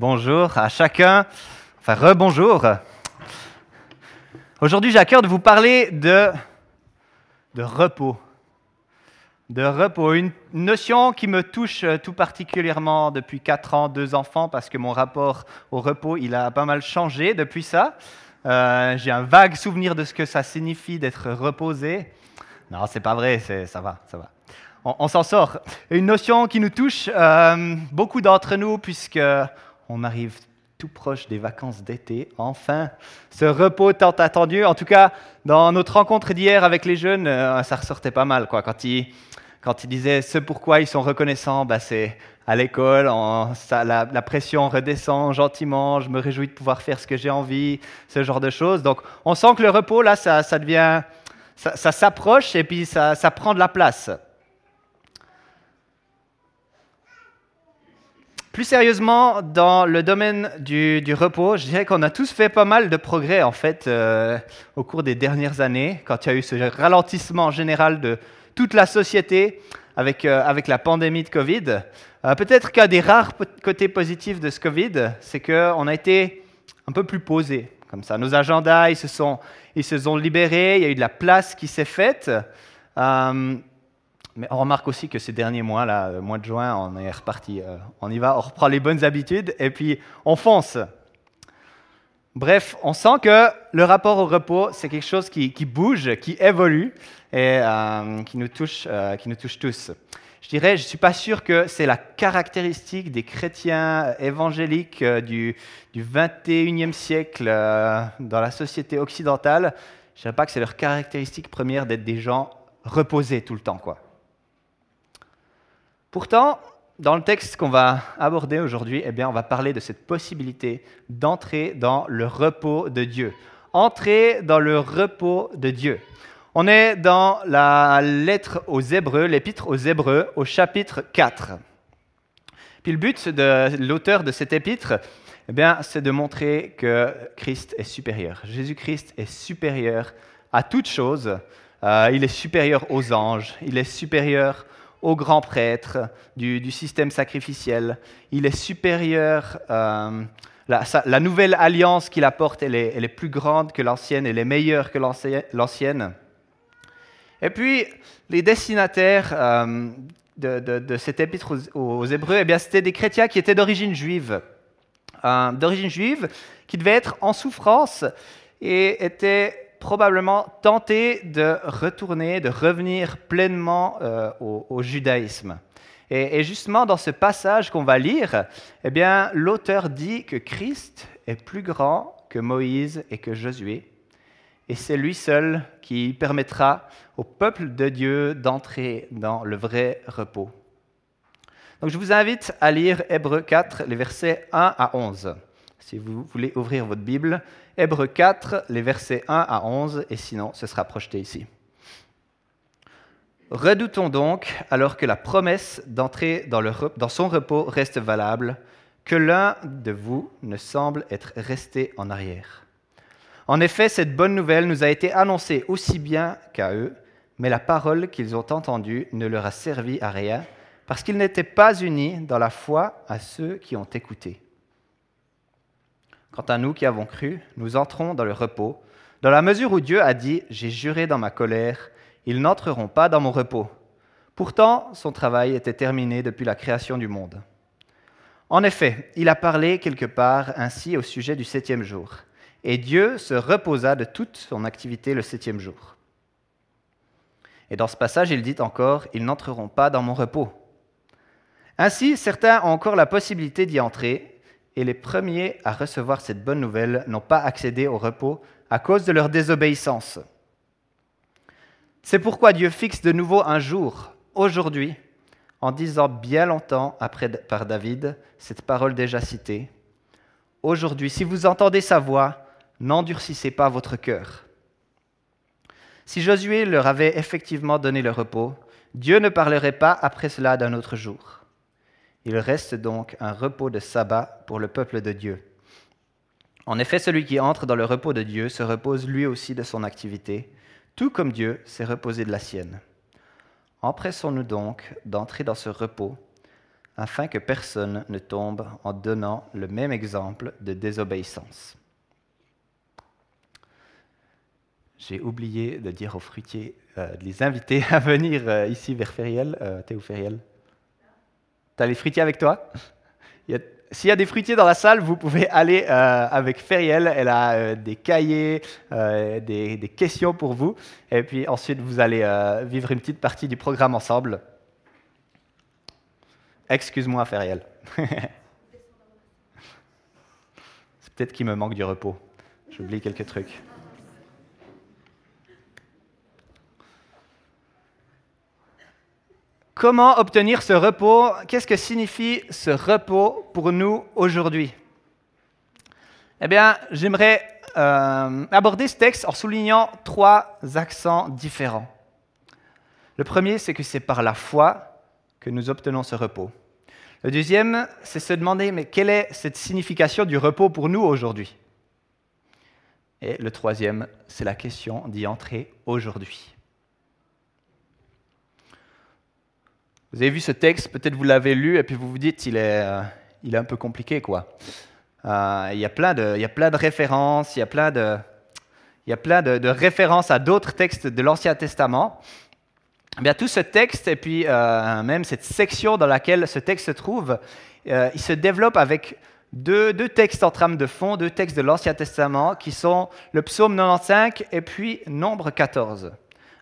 Bonjour à chacun, enfin rebonjour. Aujourd'hui, j'ai à cœur de vous parler de, de repos. De repos, une notion qui me touche tout particulièrement depuis 4 ans, deux enfants, parce que mon rapport au repos, il a pas mal changé depuis ça. Euh, j'ai un vague souvenir de ce que ça signifie d'être reposé. Non, c'est pas vrai, ça va, ça va. On, s'en sort. Une notion qui nous touche euh, beaucoup d'entre nous, puisque on arrive tout proche des vacances d'été, enfin, ce repos tant attendu. En tout cas, dans notre rencontre d'hier avec les jeunes, euh, ça ressortait pas mal. Quoi. Quand, ils, quand ils disaient ce pourquoi ils sont reconnaissants, bah, c'est à l'école, la, pression redescend gentiment, je me réjouis de pouvoir faire ce que j'ai envie, ce genre de choses. Donc on sent que le repos, là, ça, devient, ça, ça s'approche et puis ça, ça prend de la place. Plus sérieusement, dans le domaine du, repos, je dirais qu'on a tous fait pas mal de progrès en fait euh, au cours des dernières années, quand il y a eu ce ralentissement général de toute la société avec, euh, avec la pandémie de Covid. Euh, peut-être qu'un des rares côtés positifs de ce Covid, c'est qu'on a été un peu plus posé. Comme ça, nos agendas, ils se sont, ils se sont libérés, il y a eu de la place qui s'est faite. Mais on remarque aussi que ces derniers mois, là, mois de juin, on est reparti. Euh, on y va, on reprend les bonnes habitudes et puis on fonce. Bref, on sent que le rapport au repos, c'est quelque chose qui, bouge, qui évolue et euh, qui, nous touche, euh, qui nous touche tous. Je dirais, je ne suis pas sûr que c'est la caractéristique des chrétiens évangéliques du, du 21e siècle dans la société occidentale. Je ne dirais pas que c'est leur caractéristique première d'être des gens reposés tout le temps. quoi. Pourtant, dans le texte qu'on va aborder aujourd'hui, eh bien, on va parler de cette possibilité d'entrer dans le repos de Dieu. Entrer dans le repos de Dieu. On est dans la lettre aux Hébreux, l'épître aux Hébreux, au chapitre 4. Puis le but de l'auteur de cet épître, eh bien, c'est de montrer que Christ est supérieur. Jésus-Christ est supérieur à toute chose. Euh, il est supérieur aux anges, il est supérieur au grand prêtre du, système sacrificiel. Il est supérieur. Euh, la, nouvelle alliance qu'il apporte, elle est, plus grande que l'ancienne, elle est meilleure que l'ancienne. Et puis, les destinataires euh, de, cet épître aux, Hébreux, eh c'était des chrétiens qui étaient d'origine juive. Euh, d'origine juive, qui devaient être en souffrance et étaient probablement tenté de retourner, de revenir pleinement euh, au, judaïsme. Et, justement, dans ce passage qu'on va lire, eh bien, l'auteur dit que Christ est plus grand que Moïse et que Josué, et c'est lui seul qui permettra au peuple de Dieu d'entrer dans le vrai repos. Donc je vous invite à lire Hébreu 4, les versets 1 à 11. Si vous voulez ouvrir votre Bible, Hébreu 4, les versets 1 à 11, et sinon ce sera projeté ici. Redoutons donc, alors que la promesse d'entrer dans, dans, son repos reste valable, que l'un de vous ne semble être resté en arrière. En effet, cette bonne nouvelle nous a été annoncée aussi bien qu'à eux, mais la parole qu'ils ont entendue ne leur a servi à rien, parce qu'ils n'étaient pas unis dans la foi à ceux qui ont écouté. Quant à nous qui avons cru, nous entrons dans le repos, dans la mesure où Dieu a dit, J'ai juré dans ma colère, ils n'entreront pas dans mon repos. Pourtant, son travail était terminé depuis la création du monde. En effet, il a parlé quelque part ainsi au sujet du septième jour. Et Dieu se reposa de toute son activité le septième jour. Et dans ce passage, il dit encore, Ils n'entreront pas dans mon repos. Ainsi, certains ont encore la possibilité d'y entrer, et les premiers à recevoir cette bonne nouvelle n'ont pas accédé au repos à cause de leur désobéissance. C'est pourquoi Dieu fixe de nouveau un jour, aujourd'hui, en disant bien longtemps après par David cette parole déjà citée. Aujourd'hui, si vous entendez sa voix, n'endurcissez pas votre cœur. Si Josué leur avait effectivement donné le repos, Dieu ne parlerait pas après cela d'un autre jour. Il reste donc un repos de sabbat pour le peuple de Dieu. En effet, celui qui entre dans le repos de Dieu se repose lui aussi de son activité, tout comme Dieu s'est reposé de la sienne. Empressons-nous donc d'entrer dans ce repos, afin que personne ne tombe en donnant le même exemple de désobéissance. J'ai oublié de dire aux fruitiers euh, de les inviter à venir euh, ici vers. Euh, T'es où Feriel T'as les fruitiers avec toi? S'il y a des fruitiers dans la salle, vous pouvez aller avec Feriel. Elle a des cahiers, des, des, questions pour vous. Et puis ensuite, vous allez vivre une petite partie du programme ensemble. Excuse-moi, Feriel. C'est peut-être qu'il me manque du repos. J'oublie quelques trucs. Comment obtenir ce repos? Qu'est-ce que signifie ce repos pour nous aujourd'hui? Eh bien, j'aimerais euh, aborder ce texte en soulignant trois accents différents. Le premier, c'est que c'est par la foi que nous obtenons ce repos. Le deuxième, c'est se demander, mais quelle est cette signification du repos pour nous aujourd'hui? Et le troisième, c'est la question d'y entrer aujourd'hui. Vous avez vu ce texte, peut-être vous l'avez lu, et puis vous vous dites, il est, euh, il est un peu compliqué, quoi. Euh, il, y a plein de, il y a plein de références, il y a plein de, il y a plein de, références à d'autres textes de l'Ancien Testament. Eh bien, tout ce texte, et puis euh, même cette section dans laquelle ce texte se trouve, il se développe avec deux, deux, textes en trame de fond, deux textes de l'Ancien Testament, qui sont le psaume 95 et puis Nombre 14.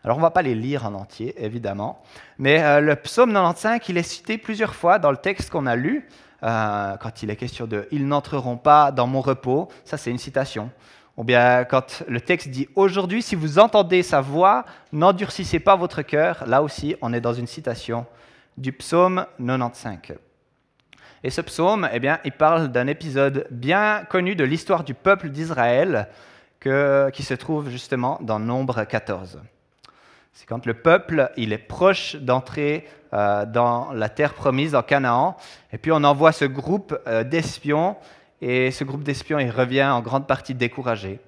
Alors on ne va pas les lire en entier, évidemment, mais euh, le psaume 95, il est cité plusieurs fois dans le texte qu'on a lu, euh, quand il est question de ⁇ Ils n'entreront pas dans mon repos ⁇ ça c'est une citation. Ou bien quand le texte dit ⁇ Aujourd'hui, si vous entendez sa voix, n'endurcissez pas votre cœur ⁇ là aussi on est dans une citation du psaume 95. Et ce psaume, eh bien, il parle d'un épisode bien connu de l'histoire du peuple d'Israël qui se trouve justement dans Nombre 14. C'est quand le peuple il est proche d'entrer euh, dans la terre promise, en Canaan, et puis on envoie ce groupe euh, d'espions, et ce groupe d'espions il revient en grande partie découragé.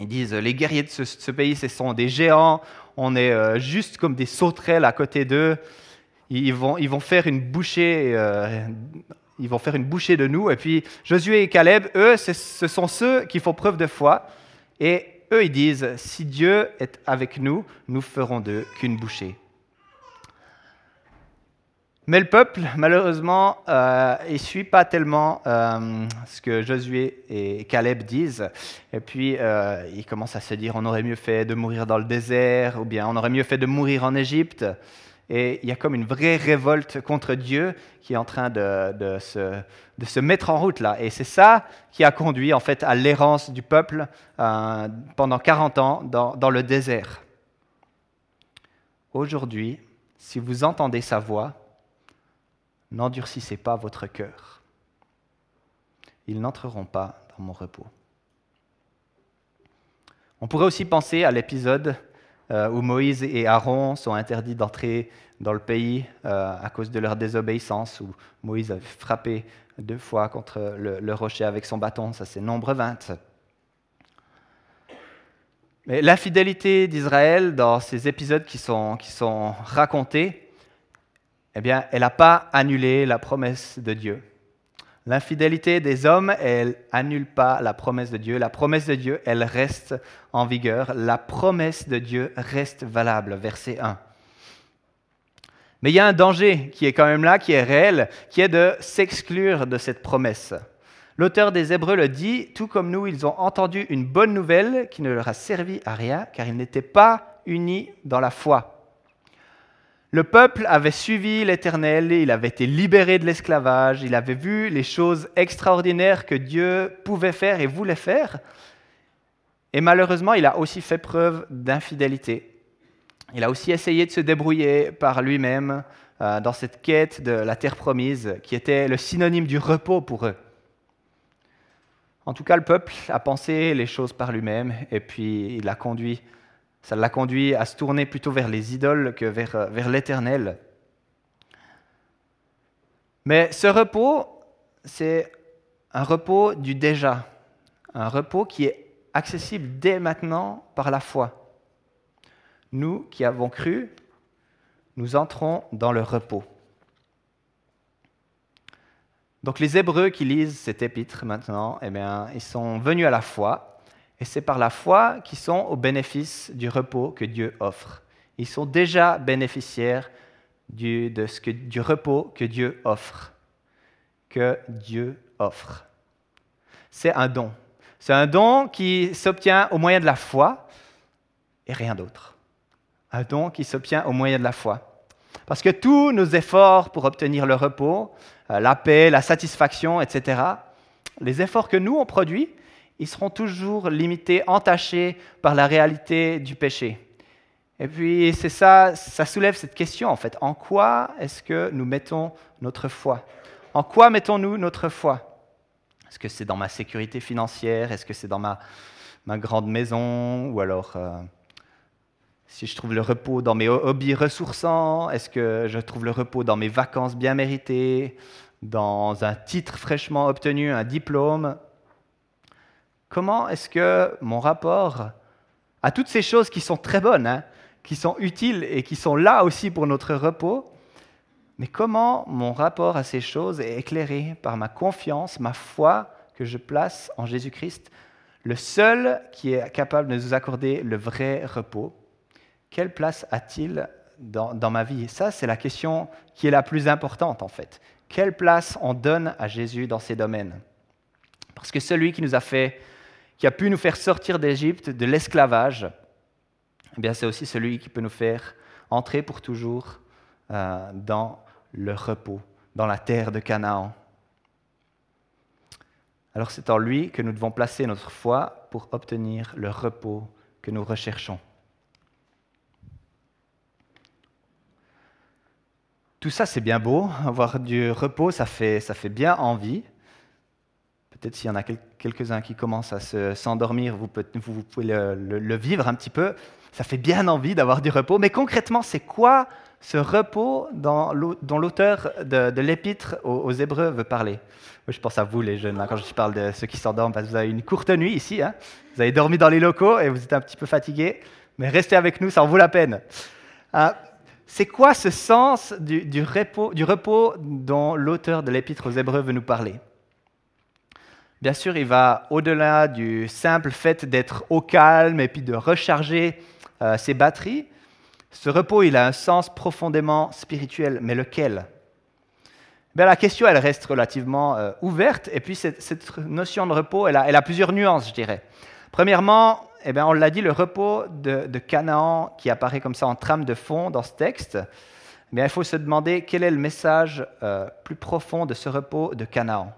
Ils disent les guerriers de ce, pays, ce sont des géants, on est euh, juste comme des sauterelles à côté d'eux. Ils vont, ils vont faire une bouchée. ils vont faire une bouchée de nous. Et puis Josué et Caleb, eux, ce sont ceux qui font preuve de foi. Et eux, ils disent, si Dieu est avec nous, nous ferons d'eux qu'une bouchée. Mais le peuple, malheureusement, euh, ne suit pas tellement euh, ce que Josué et Caleb disent. Et puis, euh, il commence à se dire, on aurait mieux fait de mourir dans le désert, ou bien on aurait mieux fait de mourir en Égypte. Et il y a comme une vraie révolte contre Dieu qui est en train de, se, mettre en route là. Et c'est ça qui a conduit en fait à l'errance du peuple euh, pendant 40 ans dans, le désert. Aujourd'hui, si vous entendez sa voix, n'endurcissez pas votre cœur. Ils n'entreront pas dans mon repos. On pourrait aussi penser à l'épisode où Moïse et Aaron sont interdits d'entrer dans le pays euh, à cause de leur désobéissance, où Moïse a frappé deux fois contre le, rocher avec son bâton, ça c'est nombre 20. Mais l'infidélité d'Israël dans ces épisodes qui sont, qui sont racontés, eh bien, elle n'a pas annulé la promesse de Dieu. L'infidélité des hommes, elle annule pas la promesse de Dieu. La promesse de Dieu, elle reste en vigueur. La promesse de Dieu reste valable. Verset 1. Mais il y a un danger qui est quand même là, qui est réel, qui est de s'exclure de cette promesse. L'auteur des Hébreux le dit, tout comme nous, ils ont entendu une bonne nouvelle qui ne leur a servi à rien, car ils n'étaient pas unis dans la foi. Le peuple avait suivi l'Éternel, il avait été libéré de l'esclavage, il avait vu les choses extraordinaires que Dieu pouvait faire et voulait faire. Et malheureusement, il a aussi fait preuve d'infidélité. Il a aussi essayé de se débrouiller par lui-même euh, dans cette quête de la terre promise, qui était le synonyme du repos pour eux. En tout cas, le peuple a pensé les choses par lui-même et puis il a conduit ça l'a conduit à se tourner plutôt vers les idoles que vers, euh, vers l'Éternel. Mais ce repos, c'est un repos du déjà, un repos qui est accessible dès maintenant par la foi. Nous qui avons cru, nous entrons dans le repos. Donc les Hébreux qui lisent cet épître maintenant, eh ils sont venus à la foi, et c'est par la foi qu'ils sont au bénéfice du repos que Dieu offre. Ils sont déjà bénéficiaires du, de ce que, du repos que Dieu offre. Que Dieu offre. C'est un don. C'est un don qui s'obtient au moyen de la foi et rien d'autre. Un don qui s'obtient au moyen de la foi. Parce que tous nos efforts pour obtenir le repos, euh, la paix, la satisfaction, etc., les efforts que nous, on produit, ils seront toujours limités, entachés par la réalité du péché. Et puis, c'est ça, ça soulève cette question, en fait. En quoi est-ce que nous mettons notre foi? En quoi mettons-nous notre foi? Est-ce que c'est dans ma sécurité financière? Est-ce que c'est dans ma, grande maison? Ou alors, euh, si je trouve le repos dans mes hobbies ressourçants Est-ce que je trouve le repos dans mes vacances bien méritées? Dans un titre fraîchement obtenu, un diplôme? Comment est-ce que mon rapport à toutes ces choses qui sont très bonnes, hein, qui sont utiles et qui sont là aussi pour notre repos, mais comment mon rapport à ces choses est éclairé par ma confiance, ma foi que je place en Jésus-Christ, le seul qui est capable de nous accorder le vrai repos? Quelle place a-t-il dans, dans, ma vie? Ça, c'est la question qui est la plus importante en fait. Quelle place on donne à Jésus dans ces domaines? Parce que celui qui nous a fait, qui a pu nous faire sortir d'Égypte, de l'esclavage, eh bien c'est aussi celui qui peut nous faire entrer pour toujours euh, dans le repos, dans la terre de Canaan. Alors c'est en lui que nous devons placer notre foi pour obtenir le repos que nous recherchons. Tout ça, c'est bien beau. Avoir du repos, ça fait, ça fait bien envie. Peut-être s'il y en a quelques-uns qui commencent à s'endormir, vous, pouvez le, vivre un petit peu. Ça fait bien envie d'avoir du repos, mais concrètement, c'est quoi ce repos dont l'auteur de, l'épître aux, Hébreux veut parler? Je pense à vous, les jeunes, quand je parle de ceux qui s'endorment, parce que vous avez une courte nuit ici, hein. vous avez dormi dans les locaux et vous êtes un petit peu fatigués, mais restez avec nous, ça en vaut la peine. Euh, c'est quoi ce sens du, repos, du repos dont l'auteur de l'épître aux Hébreux veut nous parler? Bien sûr, il va au-delà du simple fait d'être au calme et puis de recharger euh, ses batteries. Ce repos, il a un sens profondément spirituel, mais lequel? Ben, La question, elle reste relativement euh, ouverte, et puis cette, notion de repos, elle a, plusieurs nuances, je dirais. Premièrement, eh bien, on l'a dit, le repos de, Canaan qui apparaît comme ça en trame de fond dans ce texte, il faut se demander quel est le message euh, plus profond de ce repos de Canaan.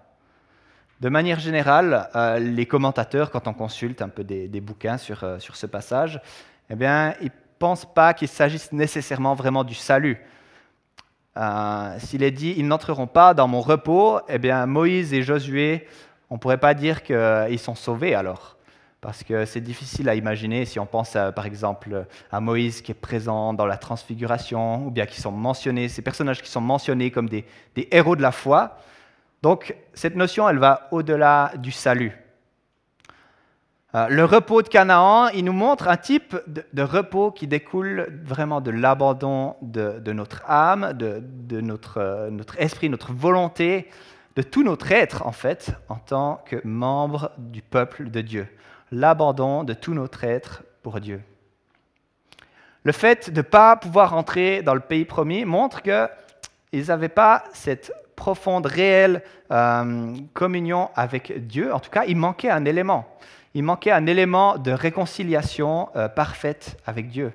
De manière générale, les commentateurs, quand on consulte un peu des, bouquins sur, sur ce passage, eh bien, ils ne pensent pas qu'il s'agisse nécessairement vraiment du salut. Euh, s'il est dit, ils n'entreront pas dans mon repos, eh bien, Moïse et Josué, on ne pourrait pas dire qu'ils sont sauvés alors. Parce que c'est difficile à imaginer si on pense par exemple à Moïse qui est présent dans la transfiguration, ou bien qui sont mentionnés, ces personnages qui sont mentionnés comme des héros de la foi. Donc cette notion, elle va au-delà du salut. Euh, le repos de Canaan, il nous montre un type de, repos qui découle vraiment de l'abandon de, notre âme, de, euh, notre, esprit, notre volonté, de tout notre être en fait, en tant que membre du peuple de Dieu. L'abandon de tout notre être pour Dieu. Le fait de ne pas pouvoir entrer dans le pays promis montre qu'ils n'avaient pas cette profonde, réelle euh, communion avec Dieu. En tout cas, il manquait un élément il manquait un élément de réconciliation euh, parfaite avec Dieu.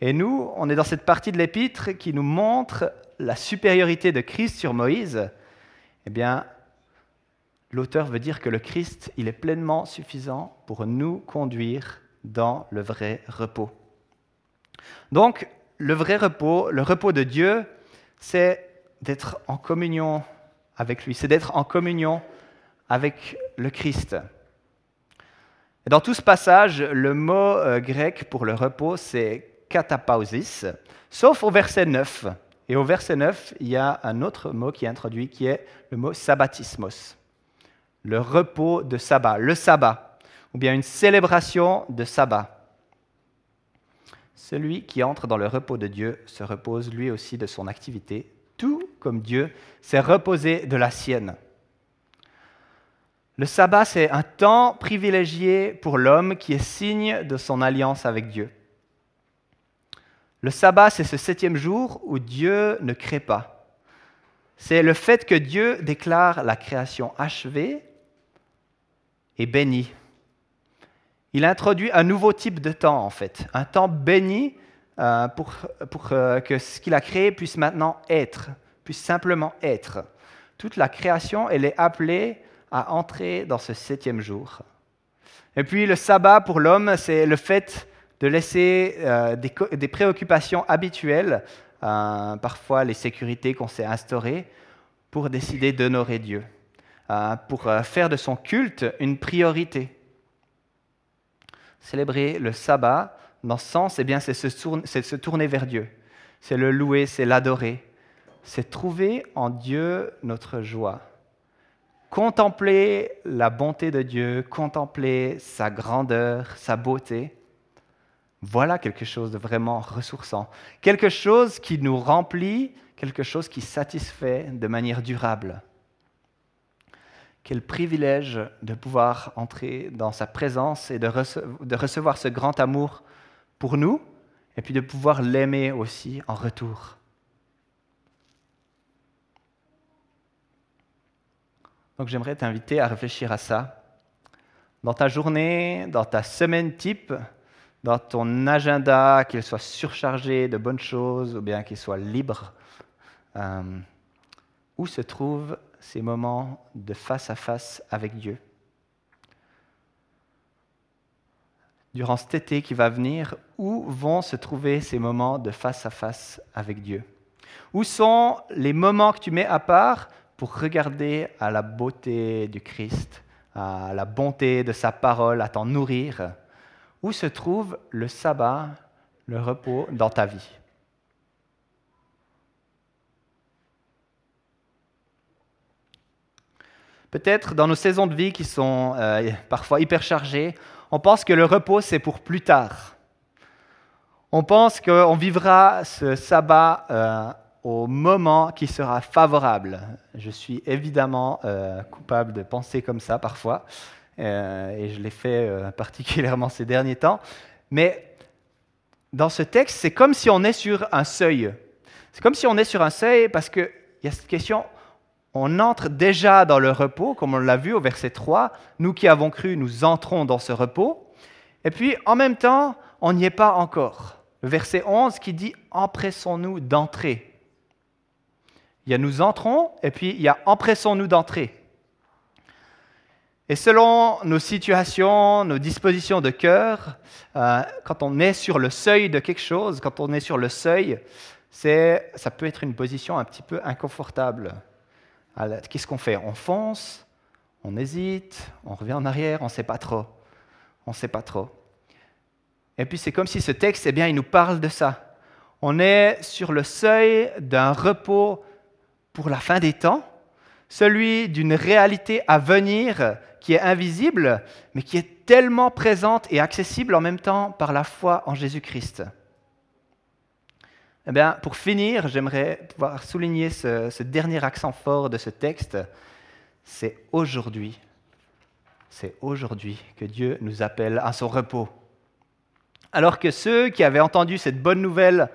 Et nous, on est dans cette partie de l'épître qui nous montre la supériorité de Christ sur Moïse. Eh bien, l'auteur veut dire que le Christ, il est pleinement suffisant pour nous conduire dans le vrai repos. Donc, le vrai repos, le repos de Dieu, c'est d'être en communion avec lui, c'est d'être en communion avec le Christ. Dans tout ce passage, le mot euh, grec pour le repos, c'est katapausis, sauf au verset 9. Et au verset 9, il y a un autre mot qui est introduit, qui est le mot sabbatismos, le repos de sabbat, le sabbat, ou bien une célébration de sabbat. Celui qui entre dans le repos de Dieu se repose lui aussi de son activité, comme Dieu s'est reposé de la sienne. Le sabbat, c'est un temps privilégié pour l'homme qui est signe de son alliance avec Dieu. Le sabbat, c'est ce septième jour où Dieu ne crée pas. C'est le fait que Dieu déclare la création achevée et bénie. Il introduit un nouveau type de temps, en fait, un temps béni euh, pour, pour euh, que ce qu'il a créé puisse maintenant être, puisse simplement être. Toute la création, elle est appelée à entrer dans ce septième jour. Et puis le sabbat pour l'homme, c'est le fait de laisser euh, des, préoccupations habituelles, parfois les sécurités qu'on s'est instaurées, pour décider d'honorer Dieu, pour faire de son culte une priorité. Célébrer le sabbat, dans ce sens, eh bien, c'est se tourner vers Dieu. C'est le louer, c'est l'adorer. C'est trouver en Dieu notre joie. Contempler la bonté de Dieu, contempler sa grandeur, sa beauté. Voilà quelque chose de vraiment ressourçant. Quelque chose qui nous remplit, quelque chose qui satisfait de manière durable. Quel privilège de pouvoir entrer dans sa présence et de, recevoir ce grand amour pour nous, et puis de pouvoir l'aimer aussi en retour. Donc j'aimerais t'inviter à réfléchir à ça. Dans ta journée, dans ta semaine type, dans ton agenda, qu'il soit surchargé de bonnes choses ou bien qu'il soit libre, euh, où se trouve ces moments de face à face avec Dieu? Durant cet été qui va venir, où vont se trouver ces moments de face à face avec Dieu? Où sont les moments que tu mets à part pour regarder à la beauté du Christ, à la bonté de sa parole, à t'en nourrir Où se trouve le sabbat, le repos dans ta vie? Peut-être dans nos saisons de vie qui sont euh, parfois hyper chargées, on pense que le repos, c'est pour plus tard. On pense qu'on vivra ce sabbat euh, au moment qui sera favorable. Je suis évidemment euh, coupable de penser comme ça parfois, et je l'ai fait particulièrement ces derniers temps. Mais dans ce texte, c'est comme si on est sur un seuil. C'est comme si on est sur un seuil parce qu'il y a cette question, on entre déjà dans le repos, comme on l'a vu au verset 3. Nous qui avons cru, nous entrons dans ce repos. Et puis, en même temps, on n'y est pas encore. Verset 11 qui dit Empressons-nous d'entrer. Il y a nous entrons, et puis il y a Empressons-nous d'entrer. Et selon nos situations, nos dispositions de cœur, euh, quand on est sur le seuil de quelque chose, quand on est sur le seuil, ça peut être une position un petit peu inconfortable. Qu'est-ce qu'on fait? On fonce, on hésite, on revient en arrière, on ne sait pas trop. On ne sait pas trop. Et puis c'est comme si ce texte, eh bien, il nous parle de ça. On est sur le seuil d'un repos pour la fin des temps, celui d'une réalité à venir qui est invisible, mais qui est tellement présente et accessible en même temps par la foi en Jésus-Christ. Eh bien, pour finir, j'aimerais pouvoir souligner ce, dernier accent fort de ce texte. C'est aujourd'hui. C'est aujourd'hui que Dieu nous appelle à son repos. Alors que ceux qui avaient entendu cette bonne nouvelle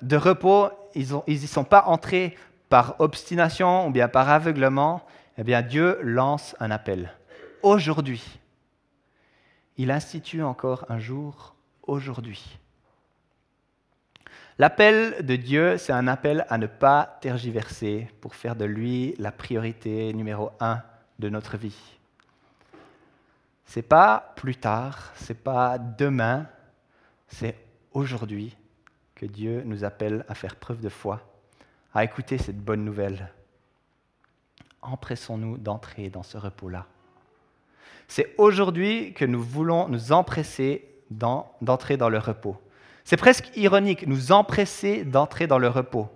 de repos, ils n'y sont pas entrés par obstination ou bien par aveuglement, eh bien Dieu lance un appel. Aujourd'hui. Il institue encore un jour aujourd'hui. L'appel de Dieu, c'est un appel à ne pas tergiverser pour faire de lui la priorité numéro un de notre vie. C'est pas plus tard, c'est pas demain, c'est aujourd'hui que Dieu nous appelle à faire preuve de foi, à écouter cette bonne nouvelle. Empressons-nous d'entrer dans ce repos-là. C'est aujourd'hui que nous voulons nous empresser d'entrer dans le repos. C'est presque ironique, nous empresser d'entrer dans le repos.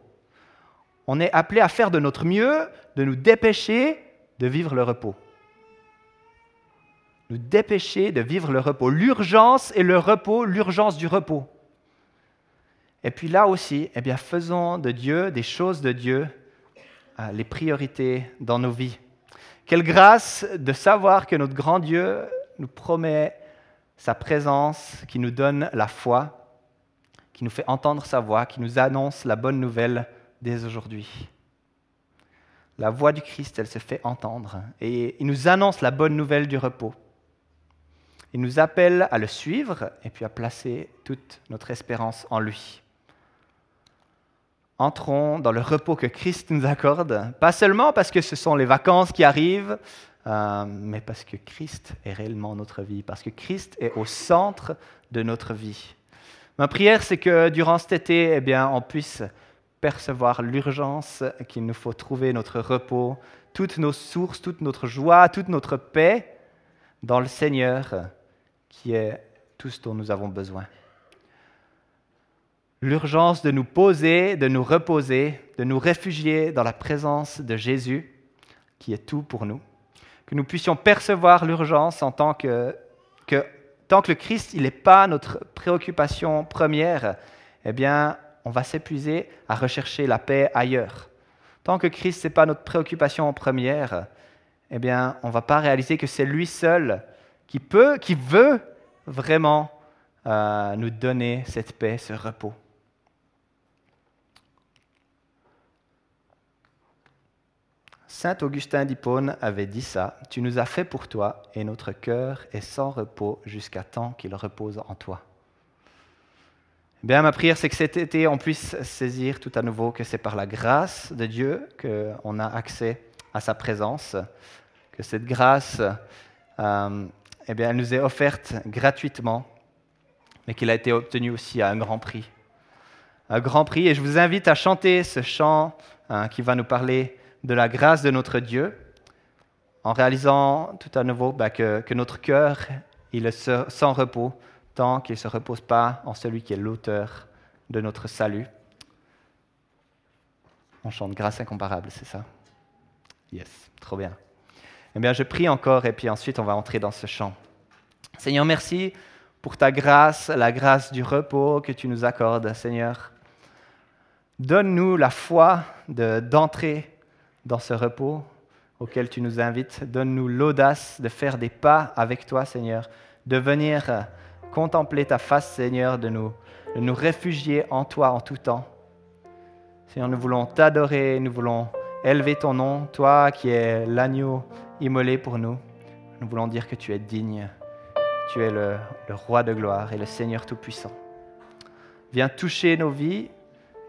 On est appelé à faire de notre mieux, de nous dépêcher de vivre le repos. Nous dépêcher de vivre le repos. L'urgence et le repos, l'urgence du repos. Et puis là aussi, eh bien, faisons de Dieu, des choses de Dieu, euh, les priorités dans nos vies. Quelle grâce de savoir que notre grand Dieu nous promet sa présence, qui nous donne la foi, qui nous fait entendre sa voix, qui nous annonce la bonne nouvelle dès aujourd'hui. La voix du Christ, elle se fait entendre et il nous annonce la bonne nouvelle du repos. Il nous appelle à le suivre et puis à placer toute notre espérance en lui. Entrons dans le repos que Christ nous accorde, pas seulement parce que ce sont les vacances qui arrivent, euh, mais parce que Christ est réellement notre vie, parce que Christ est au centre de notre vie. Ma prière, c'est que durant cet été, eh bien, on puisse percevoir l'urgence qu'il nous faut trouver notre repos, toutes nos sources, toute notre joie, toute notre paix dans le Seigneur, qui est tout ce dont nous avons besoin l'urgence de nous poser, de nous reposer, de nous réfugier dans la présence de Jésus, qui est tout pour nous. Que nous puissions percevoir l'urgence en tant que, tant que le Christ n'est pas notre préoccupation première, eh bien, on va s'épuiser à rechercher la paix ailleurs. Tant que Christ n'est pas notre préoccupation première, eh bien, on ne va pas réaliser que c'est lui seul qui peut, qui veut vraiment euh, nous donner cette paix, ce repos. Saint Augustin d'Hippone avait dit ça, Tu nous as fait pour toi, et notre cœur est sans repos jusqu'à temps qu'il repose en toi. Eh bien, ma prière, c'est que cet été, on puisse saisir tout à nouveau que c'est par la grâce de Dieu qu'on a accès à sa présence, que cette grâce, euh, eh bien, elle nous est offerte gratuitement, mais qu'il a été obtenue aussi à un grand prix. Un grand prix, et je vous invite à chanter ce chant hein, qui va nous parler de la grâce de notre Dieu, en réalisant tout à nouveau bah, que, notre cœur il est sans repos tant qu'il ne se repose pas en celui qui est l'auteur de notre salut. On chante grâce incomparable, c'est ça? Yes, trop bien. Eh bien, je prie encore et puis ensuite on va entrer dans ce chant. Seigneur, merci pour ta grâce, la grâce du repos que tu nous accordes, Seigneur. Donne-nous la foi d'entrer dans ce repos auquel tu nous invites. Donne-nous l'audace de faire des pas avec toi, Seigneur, de venir contempler ta face, Seigneur, de nous, de nous réfugier en toi en tout temps. Seigneur, nous voulons t'adorer, nous voulons élever ton nom, toi qui es l'agneau immolé pour nous. Nous voulons dire que tu es digne, tu es le, le roi de gloire et le Seigneur Tout-Puissant. Viens toucher nos vies,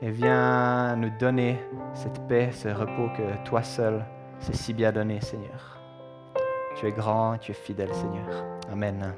et viens nous donner cette paix, ce repos que toi seul c'est si bien donné, Seigneur. Tu es grand, tu es fidèle, Seigneur. Amen.